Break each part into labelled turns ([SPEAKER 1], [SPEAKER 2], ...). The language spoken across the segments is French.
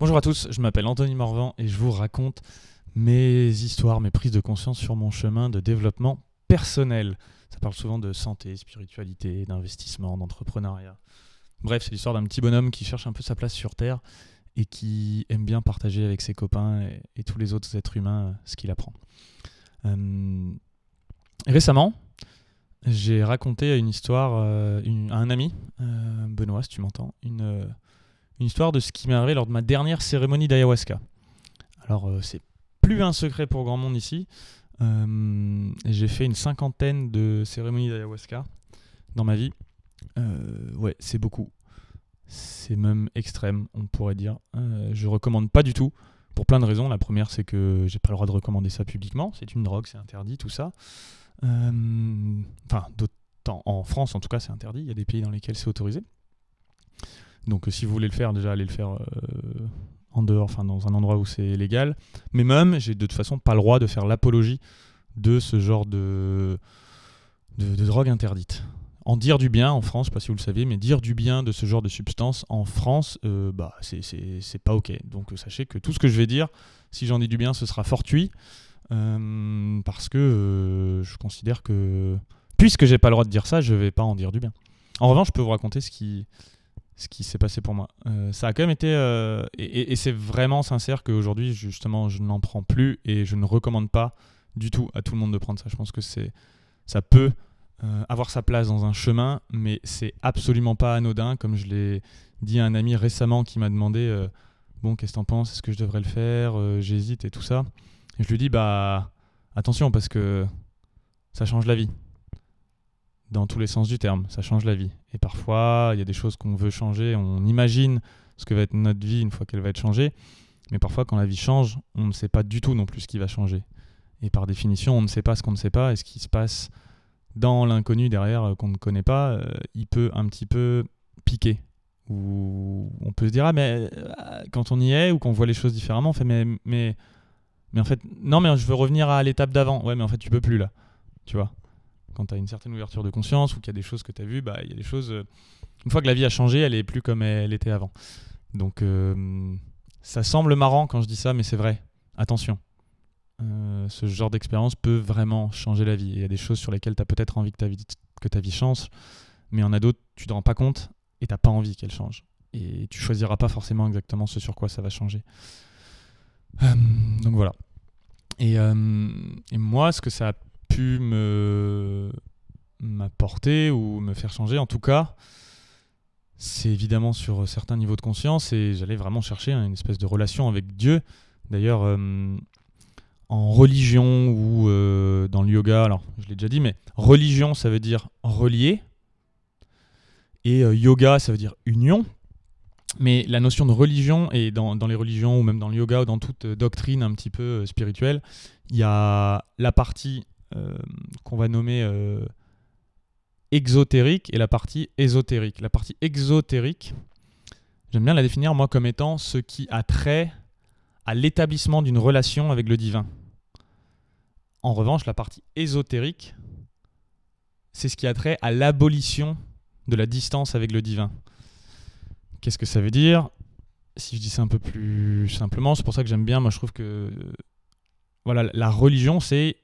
[SPEAKER 1] Bonjour à tous, je m'appelle Anthony Morvan et je vous raconte mes histoires, mes prises de conscience sur mon chemin de développement personnel. Ça parle souvent de santé, spiritualité, d'investissement, d'entrepreneuriat. Bref, c'est l'histoire d'un petit bonhomme qui cherche un peu sa place sur Terre et qui aime bien partager avec ses copains et, tous les autres êtres humains euh, ce qu'il apprend. Euh, récemment, j'ai raconté une histoire euh, à un ami, Benoît, si tu m'entends, une histoire de ce qui m'est arrivé lors de ma dernière cérémonie d'ayahuasca. Alors, euh, c'est plus un secret pour grand monde ici. Euh, j'ai fait une cinquantaine de cérémonies d'ayahuasca dans ma vie. Euh, ouais, c'est beaucoup. C'est même extrême, on pourrait dire. je recommande pas du tout pour plein de raisons. La première, c'est que j'ai pas le droit de recommander ça publiquement. C'est une drogue, c'est interdit, tout ça. Enfin, en France, en tout cas, c'est interdit. Il y a des pays dans lesquels c'est autorisé. Donc euh, si vous voulez le faire, déjà allez le faire euh, en dehors, enfin dans un endroit où c'est légal. Mais même, j'ai de toute façon pas le droit de faire l'apologie de ce genre de, drogue interdite. En dire du bien en France, pas si vous le savez, mais dire du bien de ce genre de substance en France, euh, bah c'est pas ok. Donc sachez que tout ce que je vais dire, si j'en dis du bien, ce sera fortuit, parce que je considère que puisque j'ai pas le droit de dire ça, je vais pas en dire du bien. En revanche, je peux vous raconter ce qui, ce qui s'est passé pour moi. Euh, ça a quand même été, euh, et, c'est vraiment sincère qu'aujourd'hui, justement, je n'en prends plus et je ne recommande pas du tout à tout le monde de prendre ça. Je pense que ça peut euh, avoir sa place dans un chemin, mais c'est absolument pas anodin, comme je l'ai dit à un ami récemment qui m'a demandé, bon, qu'est-ce que t'en penses? Est-ce que je devrais le faire? J'hésite et tout ça. Et je lui dis, bah, attention, parce que ça change la vie dans tous les sens du terme. Ça change la vie. Et parfois, il y a des choses qu'on veut changer, on imagine ce que va être notre vie une fois qu'elle va être changée. Mais parfois, quand la vie change, on ne sait pas du tout non plus ce qui va changer. Et par définition, on ne sait pas ce qu'on ne sait pas. Et ce qui se passe dans l'inconnu derrière euh, qu'on ne connaît pas, euh, il peut un petit peu piquer. Ou on peut se dire, ah, mais euh, quand on y est, ou qu'on voit les choses différemment, on fait, mais, mais, mais en fait, non, mais je veux revenir à l'étape d'avant. Ouais, mais en fait, tu peux plus là. Tu vois? Quand tu as une certaine ouverture de conscience ou qu'il y a des choses que tu as vues, bah, il y a des choses. Euh, une fois que la vie a changé, elle est plus comme elle était avant. Donc, euh, ça semble marrant quand je dis ça, mais c'est vrai. Attention. Euh, ce genre d'expérience peut vraiment changer la vie. Il y a des choses sur lesquelles tu as peut-être envie que ta, vie, que ta vie change, mais il y en a d'autres, tu ne te rends pas compte et tu n'as pas envie qu'elles changent. Et tu choisiras pas forcément exactement ce sur quoi ça va changer. donc voilà. Et, et, moi, ce que ça a pu me m'apporter ou me faire changer. En tout cas, c'est évidemment sur certains niveaux de conscience et j'allais vraiment chercher une espèce de relation avec Dieu. D'ailleurs, euh, en religion ou euh, dans le yoga, alors je l'ai déjà dit, mais religion, ça veut dire relier. Et euh, yoga, ça veut dire union. Mais la notion de religion, et dans, dans, les religions ou même dans le yoga ou dans toute doctrine un petit peu spirituelle, il y a la partie euh, qu'on va nommer euh, exotérique et la partie ésotérique. La partie exotérique, j'aime bien la définir moi comme étant ce qui a trait à l'établissement d'une relation avec le divin. En revanche, la partie ésotérique, c'est ce qui a trait à l'abolition de la distance avec le divin. Qu'est-ce que ça veut dire? Si je dis ça un peu plus simplement, c'est pour ça que j'aime bien, moi je trouve que voilà, la religion, c'est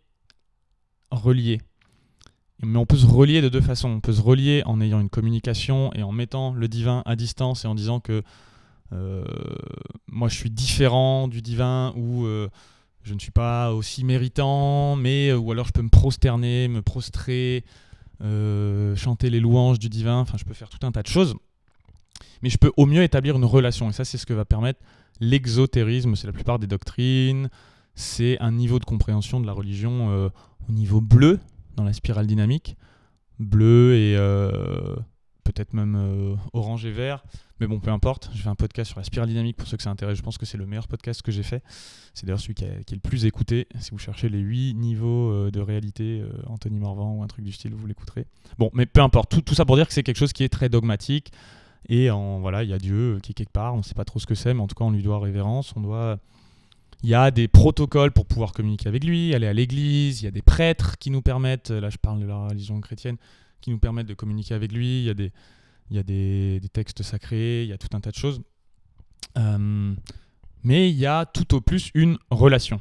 [SPEAKER 1] relier. Mais on peut se relier de deux façons. On peut se relier en ayant une communication et en mettant le divin à distance et en disant que euh, moi je suis différent du divin ou euh, je ne suis pas aussi méritant, mais euh, ou alors je peux me prosterner, me prostrer, chanter les louanges du divin. Enfin, je peux faire tout un tas de choses. Mais je peux au mieux établir une relation. Et ça, c'est ce que va permettre l'exotérisme. C'est la plupart des doctrines. C'est un niveau de compréhension de la religion au niveau bleu dans la spirale dynamique. Bleu et euh, peut-être même euh, orange et vert. Mais bon, peu importe. Je fais un podcast sur la spirale dynamique pour ceux que ça intéresse. Je pense que c'est le meilleur podcast que j'ai fait. C'est d'ailleurs celui qui, est le plus écouté. Si vous cherchez les 8 niveaux euh, de réalité, Anthony Morvan ou un truc du style, vous l'écouterez. Bon, mais peu importe. Tout, tout ça pour dire que c'est quelque chose qui est très dogmatique. Et en, voilà, il y a Dieu qui est quelque part. On ne sait pas trop ce que c'est, mais en tout cas, on lui doit révérence. On doit il y a des protocoles pour pouvoir communiquer avec lui, aller à l'église, il y a des prêtres qui nous permettent, là je parle de la religion chrétienne, qui nous permettent de communiquer avec lui, il y a des, il y a des, textes sacrés, il y a tout un tas de choses. Euh, mais il y a tout au plus une relation.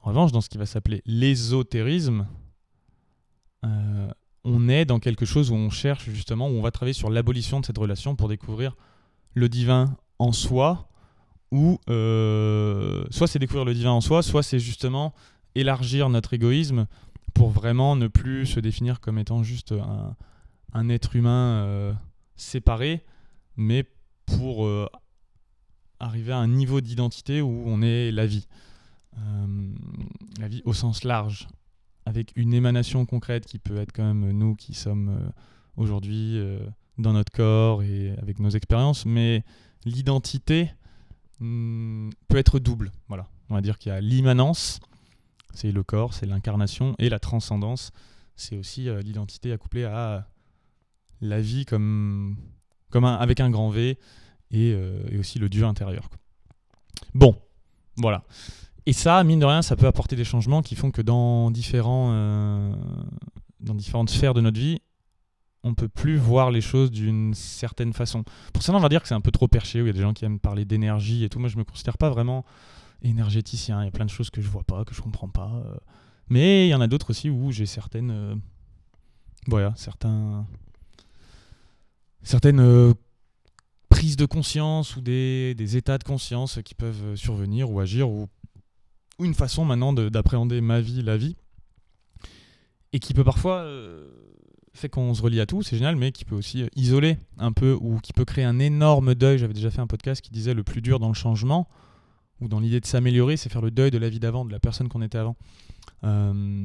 [SPEAKER 1] En revanche, dans ce qui va s'appeler l'ésotérisme, euh, on est dans quelque chose où on cherche justement, où on va travailler sur l'abolition de cette relation pour découvrir le divin en soi, ou euh, soit c'est découvrir le divin en soi, soit c'est justement élargir notre égoïsme pour vraiment ne plus se définir comme étant juste un, être humain euh, séparé, mais pour euh, arriver à un niveau d'identité où on est la vie. la vie au sens large, avec une émanation concrète qui peut être quand même nous qui sommes aujourd'hui dans notre corps et avec nos expériences, mais l'identité hmm, peut être double. Voilà. On va dire qu'il y a l'immanence, c'est le corps, c'est l'incarnation, et la transcendance, c'est aussi euh, l'identité accouplée à la vie comme, comme avec un grand V euh, et, aussi le Dieu intérieur. Bon, voilà. Et ça, mine de rien, ça peut apporter des changements qui font que dans, différents, euh, dans différentes sphères de notre vie, on peut plus voir les choses d'une certaine façon. Pour certains, on va dire que c'est un peu trop perché, où il y a des gens qui aiment parler d'énergie et tout. Moi, je me considère pas vraiment énergéticien. Il y a plein de choses que je vois pas, que je comprends pas. Euh. Mais il y en a d'autres aussi où j'ai certaines. Euh, voilà, certains. Certaines euh, prises de conscience ou des, états de conscience qui peuvent survenir ou agir ou une façon maintenant d'appréhender ma vie, la vie. Et qui peut parfois fait qu'on se relie à tout, c'est génial, mais qui peut aussi euh, isoler un peu ou qui peut créer un énorme deuil. J'avais déjà fait un podcast qui disait le plus dur dans le changement ou dans l'idée de s'améliorer, c'est faire le deuil de la vie d'avant, de la personne qu'on était avant. Euh,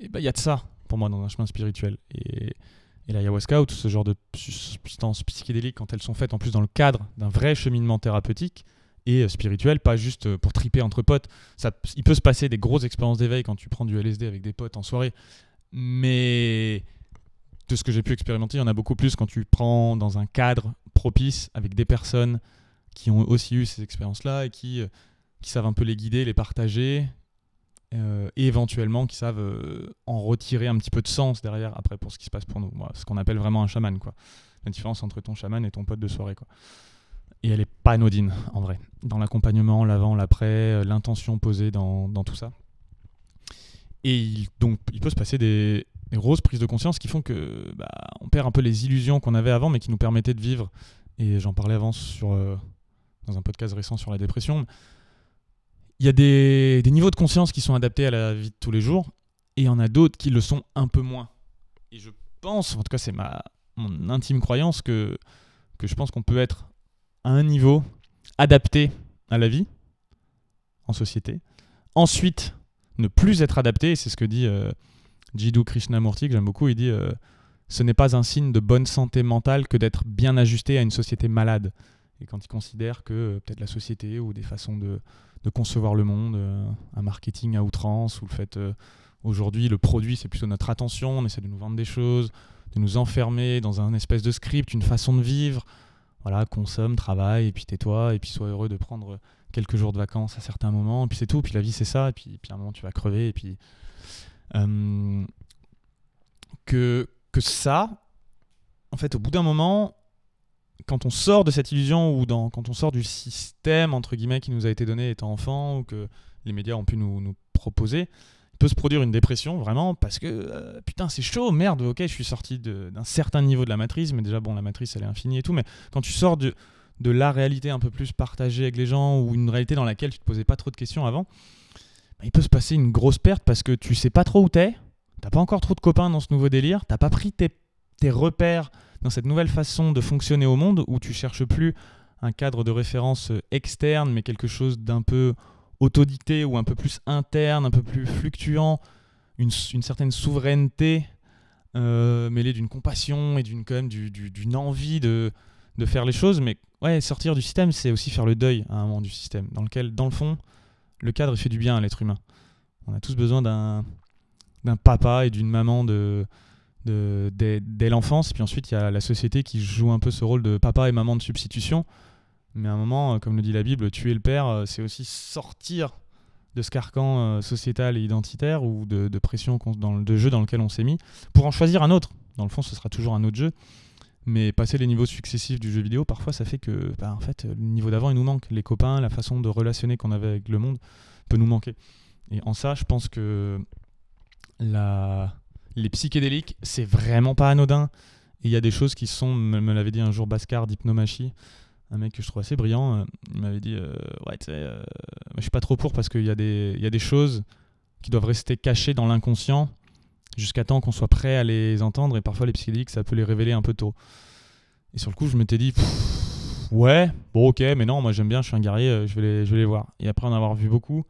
[SPEAKER 1] et ben il y a de ça pour moi dans un chemin spirituel. Et, et l'ayahuasca ou tout ce genre de substances psychédéliques, quand elles sont faites en plus dans le cadre d'un vrai cheminement thérapeutique et euh, spirituel, pas juste pour triper entre potes. Il peut se passer des grosses expériences d'éveil quand tu prends du LSD avec des potes en soirée, mais de ce que j'ai pu expérimenter, il y en a beaucoup plus quand tu prends dans un cadre propice avec des personnes qui ont aussi eu ces expériences-là et qui, euh, savent un peu les guider, les partager, euh, et éventuellement qui savent euh, en retirer un petit peu de sens derrière après pour ce qui se passe pour nous. ce qu'on appelle vraiment un chaman. Quoi. La différence entre ton chaman et ton pote de soirée. Quoi. Et elle est pas anodine en vrai. Dans l'accompagnement, l'avant, l'après, l'intention posée dans, tout ça. Et donc il peut se passer des, des grosses prises de conscience qui font que bah, on perd un peu les illusions qu'on avait avant, mais qui nous permettaient de vivre. Et j'en parlais avant euh, dans un podcast récent sur la dépression. Il y a des, des, niveaux de conscience qui sont adaptés à la vie de tous les jours, et il y en a d'autres qui le sont un peu moins. Et je pense, en tout cas c'est ma mon intime croyance, que, que je pense qu'on peut être à un niveau adapté à la vie en société. Ensuite, ne plus être adapté, c'est ce que dit euh, Jiddu Krishnamurti, que j'aime beaucoup, il dit euh, Ce n'est pas un signe de bonne santé mentale que d'être bien ajusté à une société malade. Et quand il considère que euh, peut-être la société ou des façons de, concevoir le monde, euh, un marketing à outrance, ou le fait aujourd'hui le produit c'est plutôt notre attention, on essaie de nous vendre des choses, de nous enfermer dans un espèce de script, une façon de vivre. Voilà, consomme, travaille, et puis tais-toi, et puis sois heureux de prendre quelques jours de vacances à certains moments, et puis c'est tout, puis la vie c'est ça, et puis, puis à un moment tu vas crever, et puis euh, que, que ça, en fait, au bout d'un moment, quand on sort de cette illusion ou quand on sort du système entre guillemets qui nous a été donné étant enfant ou que les médias ont pu nous, nous proposer, il peut se produire une dépression vraiment parce que euh, putain c'est chaud, merde, ok je suis sorti d'un certain niveau de la matrice, mais déjà bon la matrice elle est infinie et tout, mais quand tu sors de, de la réalité un peu plus partagée avec les gens ou une réalité dans laquelle tu te posais pas trop de questions avant, bah, il peut se passer une grosse perte parce que tu sais pas trop où t'es, t'as pas encore trop de copains dans ce nouveau délire, t'as pas pris tes, repères dans cette nouvelle façon de fonctionner au monde où tu cherches plus un cadre de référence externe mais quelque chose d'un peu autodicté ou un peu plus interne, un peu plus fluctuant, une, certaine souveraineté euh, mêlée d'une compassion et d'une quand même envie de, de faire les choses. Mais ouais, sortir du système, c'est aussi faire le deuil à un moment du système, dans lequel, dans le fond, le cadre fait du bien à l'être humain. On a tous besoin d'un, papa et d'une maman de, dès, l'enfance. Puis ensuite, il y a la société qui joue un peu ce rôle de papa et maman de substitution. Mais à un moment, euh, comme le dit la Bible, tuer le père, euh, c'est aussi sortir de ce carcan euh, sociétal et identitaire ou de, pression dans, de jeu dans lequel on s'est mis pour en choisir un autre. Dans le fond, ce sera toujours un autre jeu. Mais passer les niveaux successifs du jeu vidéo, parfois ça fait que bah, en fait, le niveau d'avant il nous manque. Les copains, la façon de relationner qu'on avait avec le monde peut nous manquer. Et en ça, je pense que les psychédéliques, c'est vraiment pas anodin. Il y a des choses qui sont, me, l'avait dit un jour Bascar d'Hypnomachie, un mec que je trouve assez brillant. euh, il m'avait dit euh, Ouais, tu sais, euh, je suis pas trop pour parce qu'il y, y a des choses qui doivent rester cachées dans l'inconscient jusqu'à temps qu'on soit prêt à les entendre. Et parfois, les psychédéliques, ça peut les révéler un peu tôt. Et sur le coup, je m'étais dit Ouais, bon, ok, mais non, moi j'aime bien, je suis un guerrier, euh, je vais les, je vais les voir. Et après en avoir vu beaucoup,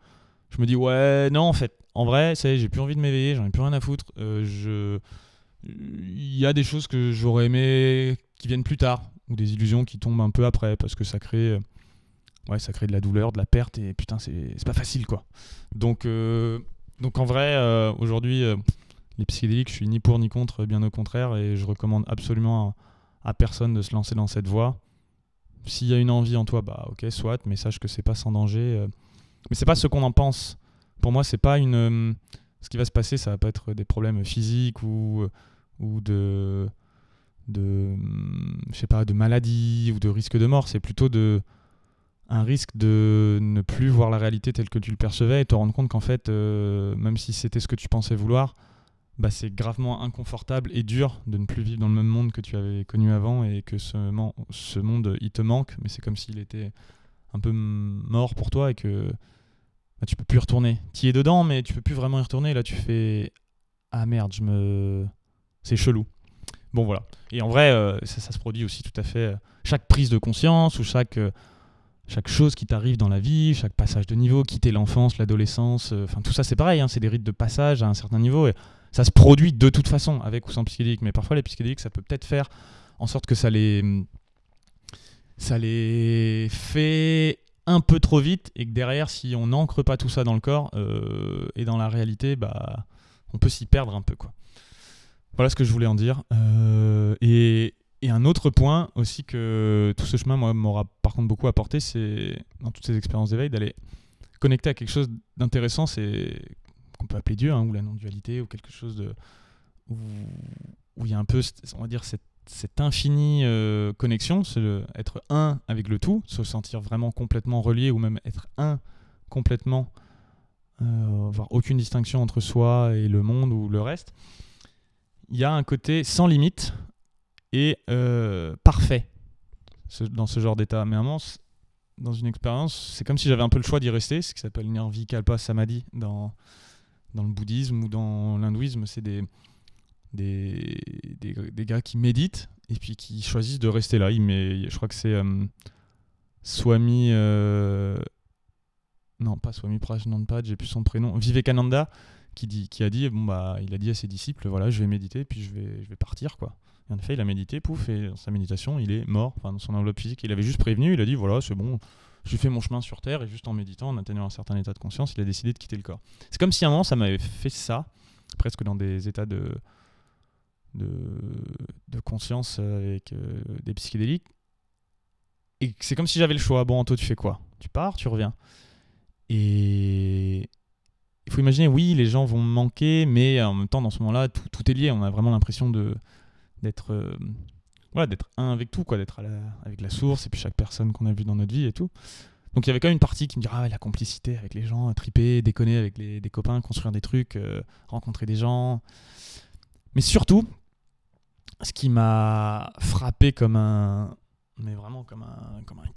[SPEAKER 1] je me dis Ouais, non, en fait, en vrai, ça y est, j'ai plus envie de m'éveiller, j'en ai plus rien à foutre. Euh, je il y a des choses que j'aurais aimé qui viennent plus tard ou des illusions qui tombent un peu après parce que ça crée euh, ouais ça crée de la douleur de la perte et putain c'est pas facile quoi donc donc en vrai aujourd'hui les psychédéliques je suis ni pour ni contre bien au contraire et je recommande absolument à, personne de se lancer dans cette voie s'il y a une envie en toi bah ok soit mais sache que c'est pas sans danger euh. mais c'est pas ce qu'on en pense pour moi c'est pas une euh, ce qui va se passer ça va pas être des problèmes physiques ou ou de de hum, je sais pas de maladie ou de risque de mort c'est plutôt de un risque de ne plus voir la réalité telle que tu le percevais et te rendre compte qu'en fait euh, même si c'était ce que tu pensais vouloir bah, c'est gravement inconfortable et dur de ne plus vivre dans le même monde que tu avais connu avant et que ce, monde il te manque mais c'est comme s'il était un peu mort pour toi et que bah, tu peux plus y retourner tu es dedans mais tu peux plus vraiment y retourner là tu fais ah merde je me c'est chelou. Bon voilà. Et en vrai, euh, ça, se produit aussi tout à fait. euh, chaque prise de conscience ou chaque, euh, chaque chose qui t'arrive dans la vie, chaque passage de niveau, quitter l'enfance, l'adolescence, enfin tout ça c'est pareil, hein, c'est des rites de passage à un certain niveau ça se produit de toute façon avec ou sans psychédélique. Mais parfois les psychédéliques ça peut peut-être faire en sorte que ça les, ça les fait un peu trop vite et que derrière si on n'ancre pas tout ça dans le corps euh, et dans la réalité, bah on peut s'y perdre un peu quoi. Voilà ce que je voulais en dire. Euh, et, et un autre point aussi que tout ce chemin m'aura par contre beaucoup apporté, c'est dans toutes ces expériences d'éveil d'aller connecter à quelque chose d'intéressant, c'est qu'on peut appeler Dieu hein, ou la non-dualité ou quelque chose de où il y a un peu, on va dire cette, infinie euh, connexion, le- être un avec le tout, se sentir vraiment complètement relié ou même être un complètement, euh, avoir aucune distinction entre soi et le monde ou le reste il y a un côté sans limite et euh, parfait dans ce genre d'état. Mais à un dans une expérience, c'est comme si j'avais un peu le choix d'y rester, ce qui s'appelle Nirvikalpa Samadhi dans, dans le bouddhisme ou dans l'hindouisme. C'est des, des, des, gars qui méditent et puis qui choisissent de rester là. Met- je crois que c'est euh, Swami. euh, non, pas Swami Prajnanpad, j'ai plus son prénom. Vivekananda qui, dit, qui a dit bon bah il a dit à ses disciples voilà je vais méditer puis je vais je vais partir quoi et en effet il a médité pouf et dans sa méditation il est mort enfin dans son enveloppe physique il avait juste prévenu il a dit voilà c'est bon j'ai fait mon chemin sur terre et juste en méditant en atteignant un certain état de conscience il a décidé de quitter le corps. C'est comme si à un moment ça m'avait fait ça presque dans des états de de, conscience avec euh, des psychédéliques. Et c'est comme si j'avais le choix. Bon Anto tu fais quoi? Tu pars tu reviens. Et il faut imaginer, oui, les gens vont manquer, mais en même temps, dans ce moment-là, tout, tout est lié. On a vraiment l'impression d'être euh, voilà, d'être un avec tout, quoi, d'être avec la source et puis chaque personne qu'on a vue dans notre vie et tout. Donc il y avait quand même une partie qui me dit ah la complicité avec les gens, triper, déconner avec les, des copains, construire des trucs, euh, rencontrer des gens. Mais surtout, ce qui m'a frappé comme un mais vraiment comme un comme un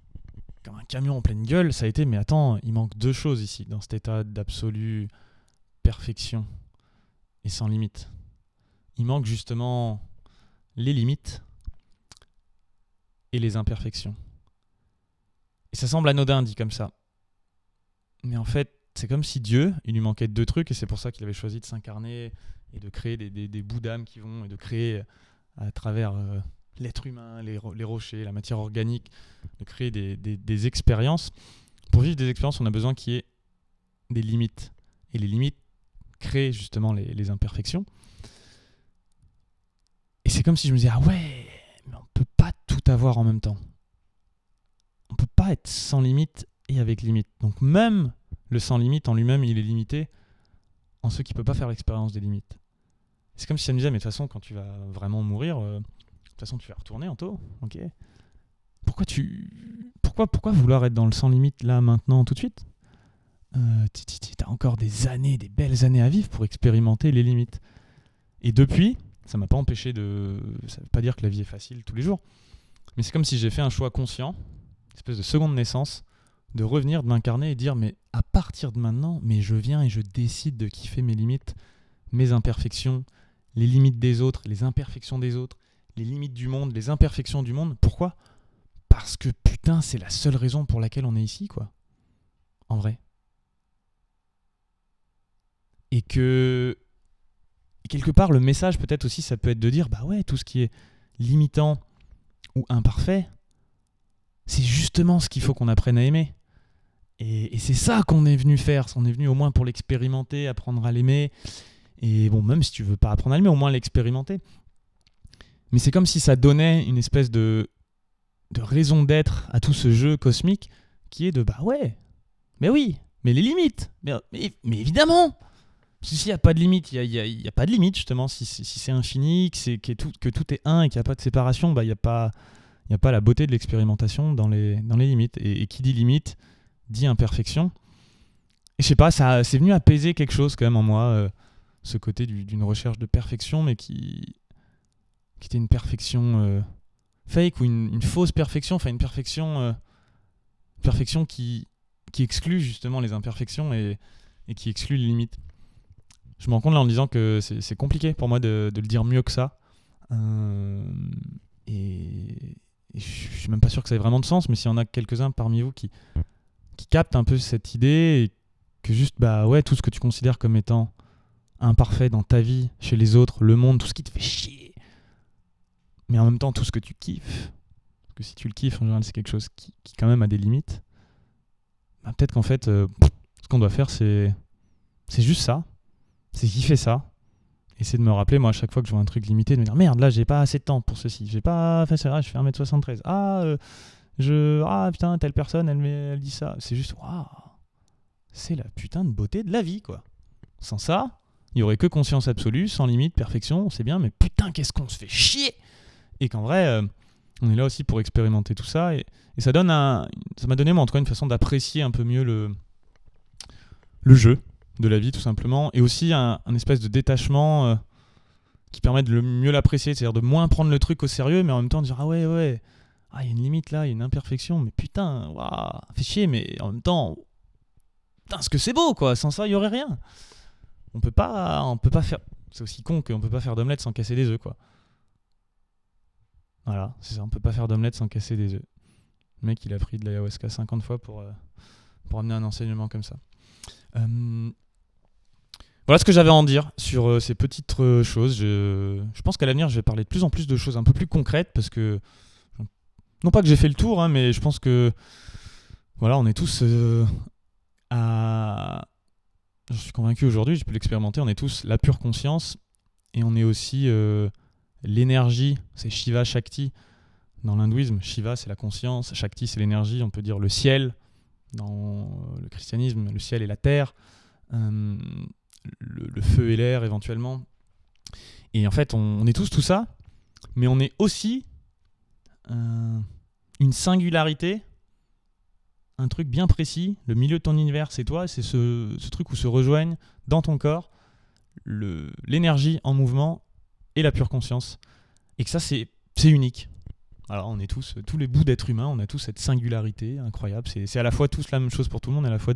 [SPEAKER 1] comme un camion en pleine gueule, ça a été mais attends, il manque deux choses ici dans cet état d'absolue perfection et sans limite. Il manque justement les limites et les imperfections. Et ça semble anodin dit comme ça. Mais en fait, c'est comme si Dieu, il lui manquait deux trucs et c'est pour ça qu'il avait choisi de s'incarner et de créer des, des, des bouts d'âme qui vont et de créer à travers euh, l'être humain, les, ro- les rochers, la matière organique, de créer des, des- expériences. Pour vivre des expériences, on a besoin qu'il y ait des limites. Et les limites créent justement les, les imperfections. Et c'est comme si je me disais, ah ouais, mais on peut avoir en même temps. On peut pas être sans limite et avec limite. Donc même le sans limite en lui-même, il est limité en ce qui peut pas faire l'expérience des limites. C'est comme si ça me disait, mais de toute façon, quand tu vas vraiment mourir, euh, toute façon, tu vas retourner, Anto. Ok? Pourquoi tu. Pourquoi, pourquoi vouloir être dans le sans limite là, maintenant, tout de suite? Euh, T'as encore des années, des belles années à vivre pour expérimenter les limites. Et depuis, ça m'a pas empêché de. Ça veut pas dire que la vie est facile tous les jours. Mais c'est comme si j'ai fait un choix conscient, une espèce de seconde naissance, de revenir, de m'incarner et dire mais à partir de maintenant, mais je viens et je décide de kiffer mes limites, mes imperfections, les limites des autres, les imperfections des autres, les limites du monde, les imperfections du monde. Pourquoi? Parce que putain, c'est la seule raison pour laquelle on est ici, quoi. En vrai. Et que quelque part, le message peut-être aussi, ça peut être de dire, bah ouais, tout ce qui est limitant ou imparfait, c'est justement ce qu'il faut qu'on apprenne à aimer. Et, c'est ça qu'on est venu faire. On est venu au moins pour l'expérimenter, apprendre à l'aimer. Et bon, même si tu veux pas apprendre à l'aimer, au moins l'expérimenter. Mais c'est comme si ça donnait une espèce de, de raison d'être à tout ce jeu cosmique qui est de bah ouais, mais oui, mais les limites, mais, mais, évidemment, s'il n'y a pas de limite, il n'y a, pas de limite justement, si, si c'est infini, que, tout, est un et qu'il n'y a pas de séparation, bah il n'y a, pas, a pas la beauté de l'expérimentation dans les, limites. Et, qui dit limite, dit imperfection. Et je sais pas, ça c'est venu apaiser quelque chose quand même en moi, euh, ce côté d'une recherche de perfection, mais qui, était une perfection euh, fake ou une, fausse perfection, enfin une perfection, euh, perfection qui, exclut justement les imperfections et, qui exclut les limites. Je me rends compte là en disant que c'est compliqué pour moi de, le dire mieux que ça. et, et je suis même pas sûr que ça ait vraiment de sens, mais s'il y en a quelques-uns parmi vous qui, qui capte un peu cette idée et que juste, bah ouais, tout ce que tu considères comme étant imparfait dans ta vie, chez les autres, le monde, tout ce qui te fait chier, mais en même temps tout ce que tu kiffes, parce que si tu le kiffes, en général, c'est quelque chose qui, qui, quand même a des limites, bah, peut-être qu'en fait, euh, ce qu'on doit faire, c'est juste ça, c'est kiffer ça, essayer de me rappeler, moi, à chaque fois que je vois un truc limité, de me dire merde, là, j'ai pas assez de temps pour ceci, j'ai pas fait ça, je fais 1m73, ah, euh, je ah putain telle personne elle, elle dit ça. C'est juste waouh. C'est la putain de beauté de la vie quoi. Sans ça il y aurait que conscience absolue sans limite perfection c'est bien mais putain qu'est-ce qu'on se fait chier. Et qu'en vrai euh, on est là aussi pour expérimenter tout ça et, ça donne un ça m'a donné moi en tout cas une façon d'apprécier un peu mieux le le jeu de la vie tout simplement et aussi un, espèce de détachement euh, qui permet de le mieux l'apprécier c'est-à-dire de moins prendre le truc au sérieux mais en même temps de dire ah ouais ouais ah, il y a une limite là, il y a une imperfection, mais putain, waouh, fait chier, mais en même temps, putain, ce que c'est beau, quoi. Sans ça, il y aurait rien. On peut pas, on peut pas faire. C'est aussi con qu'on peut pas faire d'omelette sans casser des œufs, quoi. Voilà, c'est ça, on peut pas faire d'omelette sans casser des œufs. Le mec, il a pris de l'ayahuasca 50 fois pour, euh, pour amener un enseignement comme ça. Euh, voilà ce que j'avais à en dire sur euh, ces petites choses. Je, pense qu'à l'avenir, je vais parler de plus en plus de choses un peu plus concrètes parce que non pas que j'ai fait le tour, hein, mais je pense que voilà, on est tous euh, à. Je suis convaincu aujourd'hui, je peux l'expérimenter, on est tous la pure conscience et on est aussi euh, l'énergie, c'est Shiva Shakti dans l'hindouisme. Shiva, c'est la conscience, Shakti, c'est l'énergie, on peut dire le ciel dans le christianisme, le ciel et la terre, euh, le, feu et l'air éventuellement. Et en fait, on, est tous tout ça, mais on est aussi euh, une singularité, un truc bien précis. Le milieu de ton univers, c'est toi. C'est ce, truc où se rejoignent dans ton corps l'énergie en mouvement et la pure conscience. Et que ça, c'est unique. Alors, on est tous, tous les bouts d'être humain, on a tous cette singularité incroyable. C'est à la fois tous la même chose pour tout le monde, à la fois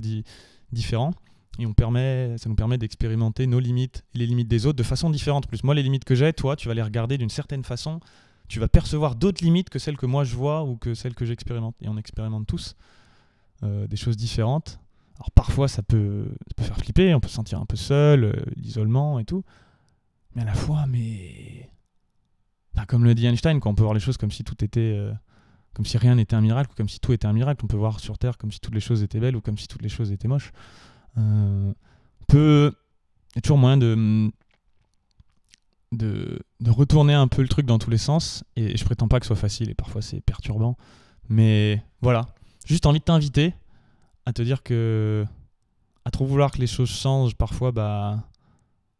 [SPEAKER 1] différent. Et on permet, ça nous permet d'expérimenter nos limites et les limites des autres de façon différente. Plus moi, les limites que j'ai, toi, tu vas les regarder d'une certaine façon tu vas percevoir d'autres limites que celles que moi je vois ou que celles que j'expérimente. Et on expérimente tous euh, des choses différentes. Alors parfois ça peut, faire flipper, on peut se sentir un peu seul, euh, l'isolement et tout. Mais à la fois, mais... comme le dit Einstein, on peut voir les choses comme si tout était... Euh, comme si rien n'était un miracle, ou comme si tout était un miracle. On peut voir sur Terre comme si toutes les choses étaient belles, ou comme si toutes les choses étaient moches. Peut... Il y a toujours moyen de, de, retourner un peu le truc dans tous les sens. Et je prétends pas que ce soit facile et parfois c'est perturbant. Mais voilà, juste envie de t'inviter à te dire que à trop vouloir que les choses changent, parfois bah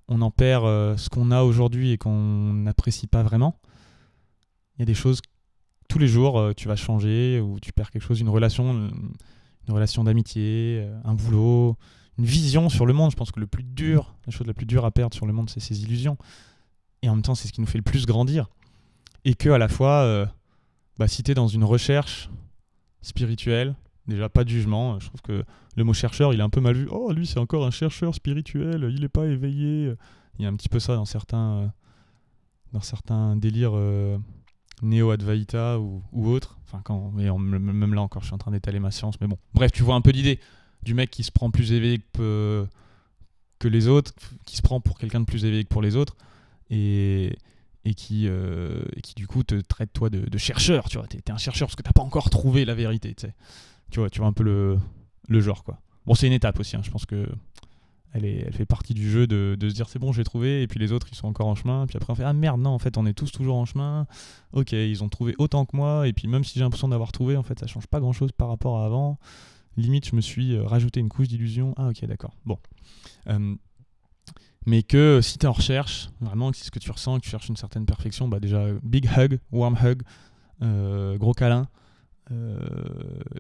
[SPEAKER 1] on en perd euh, ce qu'on a aujourd'hui et qu'on n'apprécie pas vraiment. Il y a des choses, tous les jours, euh, tu vas changer ou tu perds quelque chose, une relation, une relation d'amitié, euh, un boulot, une vision sur le monde. Je pense que le plus dur, la chose la plus dure à perdre sur le monde, c'est ses illusions. Et en même temps, c'est ce qui nous fait le plus grandir. Et que à la fois, euh, bah, si dans une recherche spirituelle, déjà pas de jugement, je trouve que le mot chercheur, il est un peu mal vu. Oh, lui, c'est encore un chercheur spirituel, il n'est pas éveillé. Il y a un petit peu ça dans certains, dans certains délires néo-advaita ou, ou autre. Enfin, quand, mais même là encore, je suis en train d'étaler ma science. Mais bon, bref, tu vois un peu l'idée du mec qui se prend plus éveillé que, que les autres, qui se prend pour quelqu'un de plus éveillé que pour les autres, et, et, qui, euh, qui du coup te traite toi de, chercheur. Tu vois, t'es, es un chercheur parce que t'as pas encore trouvé la vérité. Tu vois, tu vois un peu le, le genre quoi. Bon, c'est une étape aussi. Hein. Je pense que elle, est, elle fait partie du jeu de, de se dire c'est bon, j'ai trouvé, et puis les autres ils sont encore en chemin, puis après on fait ah merde, non, en fait on est tous toujours en chemin, ok, ils ont trouvé autant que moi, et puis même si j'ai l'impression d'avoir trouvé, en fait ça change pas grand chose par rapport à avant. Limite, je me suis euh, rajouté une couche d'illusion. Ah, ok, d'accord. Bon. Euh, mais que si tu en recherche, vraiment, que c'est ce que tu ressens, que tu cherches une certaine perfection, bah déjà, big hug, warm hug, euh, gros câlin,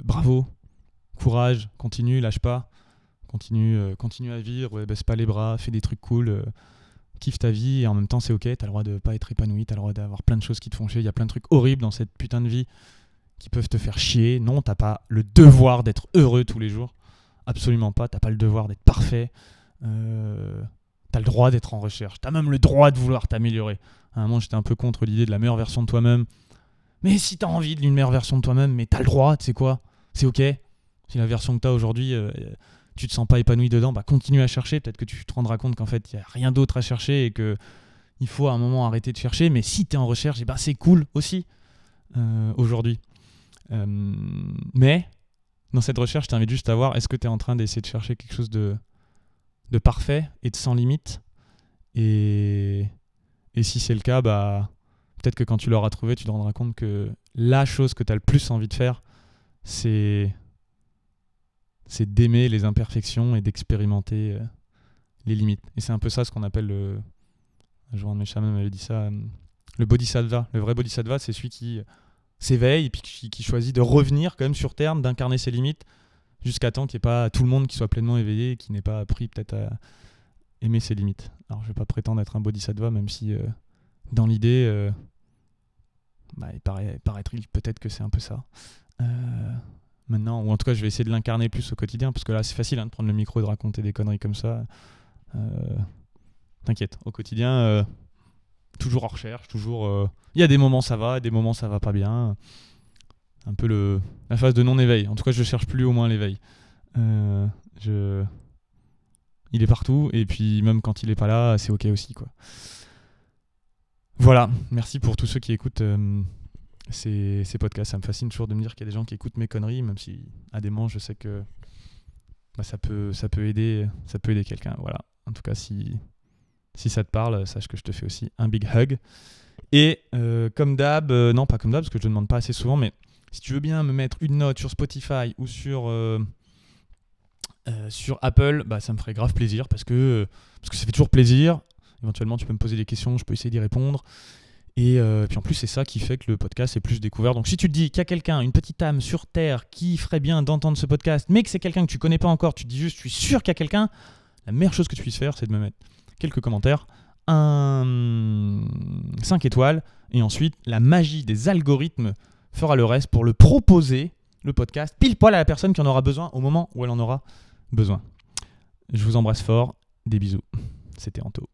[SPEAKER 1] bravo, courage, continue, lâche pas. Continue, euh, continue à vivre, baisse pas les bras, fais des trucs cool, euh, kiffe ta vie et en même temps c'est ok, t'as le droit de pas être épanoui, t'as le droit d'avoir plein de choses qui te font chier, il y a plein de trucs horribles dans cette putain de vie qui peuvent te faire chier. Non, t'as pas le devoir d'être heureux tous les jours, absolument pas, t'as pas le devoir d'être parfait, euh, t'as le droit d'être en recherche, t'as même le droit de vouloir t'améliorer. À un moment j'étais un peu contre l'idée de la meilleure version de toi-même, mais si t'as envie d'une meilleure version de toi-même, mais t'as le droit, tu sais quoi, c'est ok. Si la version que t'as aujourd'hui tu te sens pas épanoui dedans, bah continue à chercher. Peut-être que tu te rendras compte qu'en fait, il n'y a rien d'autre à chercher et que il faut à un moment arrêter de chercher. Mais si tu es en recherche, ben c'est cool aussi euh, aujourd'hui. Euh, mais dans cette recherche, je t'invite juste à voir est-ce que tu es en train d'essayer de chercher quelque chose de, de parfait et de sans limite? Et, et si c'est le cas, bah, peut-être que quand tu l'auras trouvé, tu te rendras compte que la chose que tu as le plus envie de faire, c'est c'est d'aimer les imperfections et d'expérimenter euh, les limites. Et c'est un peu ça ce qu'on appelle le. Un un de chamans m'avait dit ça. Euh, le bodhisattva. Le vrai bodhisattva, c'est celui qui s'éveille et puis qui, choisit de revenir quand même sur Terre, d'incarner ses limites, jusqu'à temps qu'il n'y ait pas tout le monde qui soit pleinement éveillé et qui n'ait pas appris peut-être à aimer ses limites. Alors je ne vais pas prétendre être un bodhisattva, même si euh, dans l'idée, bah, il, paraît, peut-être que c'est un peu ça maintenant, ou en tout cas je vais essayer de l'incarner plus au quotidien, parce que là c'est facile hein, de prendre le micro et de raconter des conneries comme ça. Euh, t'inquiète, au quotidien, euh, toujours en recherche, toujours... Euh, il y a des moments ça va, des moments ça va pas bien. Un peu le, la phase de non-éveil. En tout cas je cherche plus au moins l'éveil. je... Il est partout, et puis même quand il est pas là, c'est ok aussi. quoi. Voilà, merci pour tous ceux qui écoutent ces, ces, podcasts. Ça me fascine toujours de me dire qu'il y a des gens qui écoutent mes conneries, même si à des moments je sais que bah, ça, peut, ça peut aider, ça peut aider quelqu'un. Voilà. En tout cas, si, si ça te parle, sache que je te fais aussi un big hug. Et euh, comme d'hab, euh, non pas comme d'hab parce que je ne demande pas assez souvent, mais si tu veux bien me mettre une note sur Spotify ou sur, euh, sur Apple, bah, ça me ferait grave plaisir parce que, parce que ça fait toujours plaisir. Éventuellement, tu peux me poser des questions, je peux essayer d'y répondre. Et puis en plus, c'est ça qui fait que le podcast est plus découvert. Donc si tu te dis qu'il y a quelqu'un, une petite âme sur Terre qui ferait bien d'entendre ce podcast, mais que c'est quelqu'un que tu connais pas encore, tu te dis juste, je suis sûr qu'il y a quelqu'un, la meilleure chose que tu puisses faire, c'est de me mettre quelques commentaires, un 5 étoiles, et ensuite la magie des algorithmes fera le reste pour le proposer, le podcast, pile poil à la personne qui en aura besoin au moment où elle en aura besoin. Je vous embrasse fort, des bisous. C'était Anto.